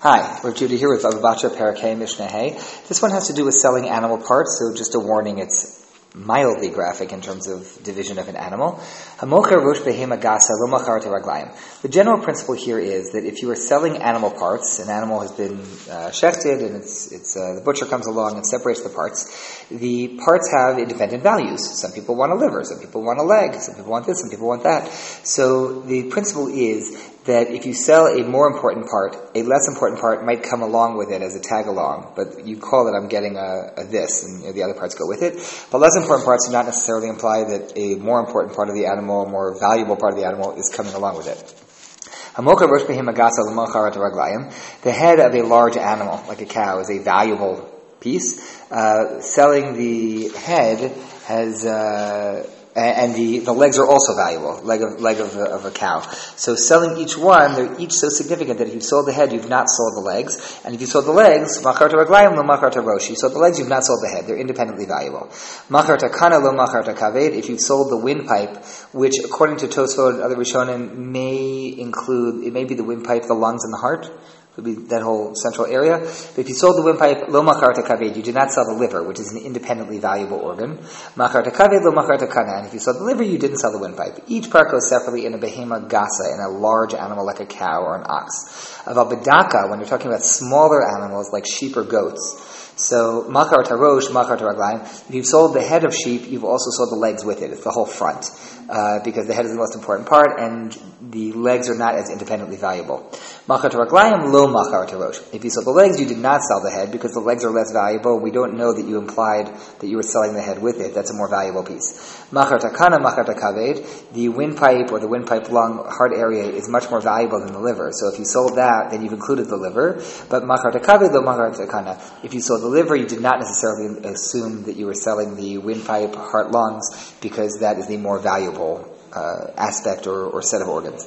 Hi, we're Judy here with Baba Batra Perek Mishnah Hey. This one has to do with selling animal parts, so just a warning, it's mildly graphic in terms of division of an animal. The general principle here is that if you are selling animal parts, an animal has been uh, shechted and it's, it's, uh, the butcher comes along and separates the parts, the parts have independent values. Some people want a liver, some people want a leg, some people want this, some people want that. So the principle is that if you sell a more important part, a less important part might come along with it as a tag along, but you call it, I'm getting a, a this, and you know, the other parts go with it. But less important parts do not necessarily imply that a more important part of the animal, a more valuable part of the animal is coming along with it. The head of a large animal, like a cow, is a valuable piece. Uh, selling the head has uh, and the, the legs are also valuable, leg of, leg of a, of a cow. So selling each one, they're each so significant that if you've sold the head, you've not sold the legs, and if you sold the legs, macharta raglayim lo macharta rosh. You sold the legs, you've not sold the head. They're independently valuable. Macharta kana lo macharta kaved. If you've sold the windpipe, which according to Tosfot and other Rishonim may include, it may be the windpipe, the lungs, and the heart would be that whole central area. But if you sold the windpipe, lo macharta kaved, you did not sell the liver, which is an independently valuable organ. Macharta kaved, lo macharta kana. And if you sold the liver, you didn't sell the windpipe. Each part goes separately in a behema gasa, in a large animal like a cow or an ox. About bedaka, when you're talking about smaller animals like sheep or goats, so machar tarosh, machar taraglayim. If you've sold the head of sheep, you've also sold the legs with it. It's the whole front, uh, because the head is the most important part, and the legs are not as independently valuable. Machar taraglayim, lo machar tarosh. If you sold the legs, you did not sell the head because the legs are less valuable. We don't know that you implied that you were selling the head with it. That's a more valuable piece. Machar takana, machar takaved. The windpipe or the windpipe lung heart area is much more valuable than the liver. So if you sold that, then you've included the liver. But machar takaved, lo machar takana. If you sold the liver, you did not necessarily assume that you were selling the windpipe, heart, lungs, because that is the more valuable uh, aspect or, or set of organs.